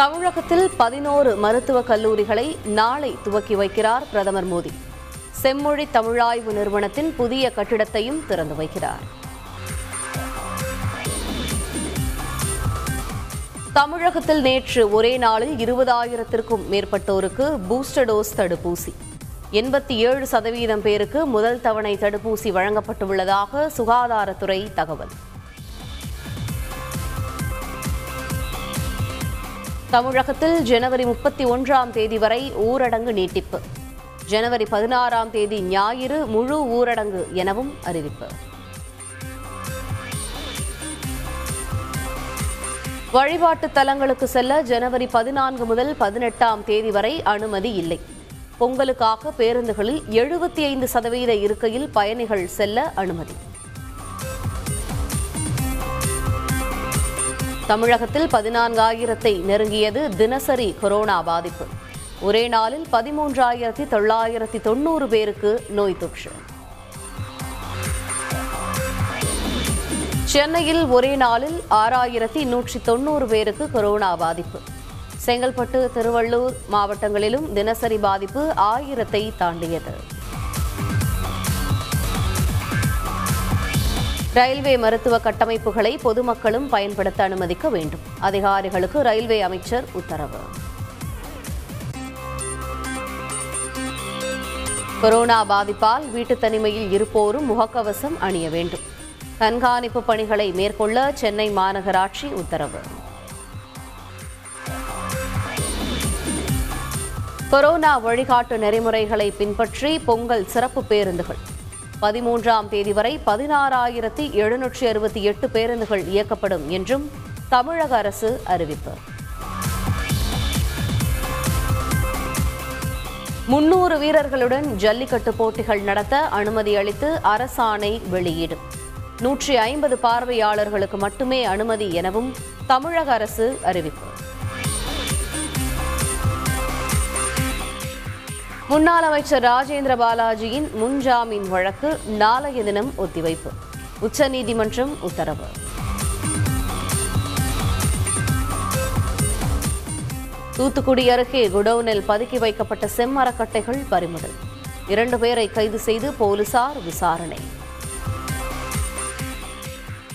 தமிழகத்தில் பதினோரு மருத்துவக் கல்லூரிகளை நாளை துவக்கி வைக்கிறார் பிரதமர் மோடி. செம்மொழி தமிழாய்வு நிறுவனத்தின் புதிய கட்டிடத்தையும் திறந்து வைக்கிறார். தமிழகத்தில் நேற்று ஒரே நாளில் இருபதாயிரத்திற்கும் மேற்பட்டோருக்கு பூஸ்டர் டோஸ் தடுப்பூசி. எண்பத்தி ஏழு சதவீதம் பேருக்கு முதல் தவணை தடுப்பூசி வழங்கப்பட்டுள்ளதாக சுகாதாரத்துறை தகவல். தமிழகத்தில் ஜனவரி முப்பத்தி ஒன்றாம் தேதி வரை ஊரடங்கு நீட்டிப்பு. ஜனவரி பதினாறாம் தேதி ஞாயிறு முழு ஊரடங்கு எனவும் அறிவிப்பு. வழிபாட்டு தலங்களுக்கு செல்ல ஜனவரி பதினான்கு முதல் பதினெட்டாம் தேதி வரை அனுமதி இல்லை. பொங்கலுக்காக பேருந்துகளில் எழுபத்தி ஐந்து சதவீத இருக்கையில் பயணிகள் செல்ல அனுமதி. தமிழகத்தில் பதினான்காயிரத்தை நெருங்கியது தினசரி கொரோனா பாதிப்பு. ஒரே நாளில் பதிமூன்றாயிரத்தி தொள்ளாயிரத்தி தொண்ணூறு பேருக்கு நோய் தொற்று. சென்னையில் ஒரே நாளில் ஆறாயிரத்தி நூற்றி தொண்ணூறு பேருக்கு கொரோனா பாதிப்பு. செங்கல்பட்டு திருவள்ளூர் மாவட்டங்களிலும் தினசரி பாதிப்பு ஆயிரத்தை தாண்டியது. ரயில்வே மருத்துவ கட்டமைப்புகளை பொதுமக்களும் பயன்படுத்த அனுமதிக்க வேண்டும். அதிகாரிகளுக்கு ரயில்வே அமைச்சர் உத்தரவு. கொரோனா பாதிப்பால் வீட்டு தனிமையில் இருப்போரும் முகக்கவசம் அணிய வேண்டும். கண்காணிப்பு பணிகளை மேற்கொள்ள சென்னை மாநகராட்சி உத்தரவு. கொரோனா வழிகாட்டு நெறிமுறைகளை பின்பற்றி பொங்கல் சிறப்பு பேருந்துகள். பதிமூன்றாம் தேதி வரை பதினாறாயிரத்தி எழுநூற்றி அறுபத்தி எட்டு பேருந்துகள் இயக்கப்படும் என்றும் தமிழக அரசு அறிவிப்பு. முன்னூறு வீரர்களுடன் ஜல்லிக்கட்டு போட்டிகள் நடத்த அனுமதி அளித்து அரசாணை வெளியீடு. நூற்றி ஐம்பது பார்வையாளர்களுக்கு மட்டுமே அனுமதி எனவும் தமிழக அரசு அறிவிப்பு. முன்னாள் அமைச்சர் ராஜேந்திர பாலாஜியின் முன்ஜாமீன் வழக்கு நாளைய தினம் ஒத்திவைப்பு. உச்சநீதிமன்றம் உத்தரவு. தூத்துக்குடி அருகே குடவுனில் பதுக்கி வைக்கப்பட்ட செம்மரக்கட்டைகள் பறிமுதல். இரண்டு பேரை கைது செய்து போலீசார் விசாரணை.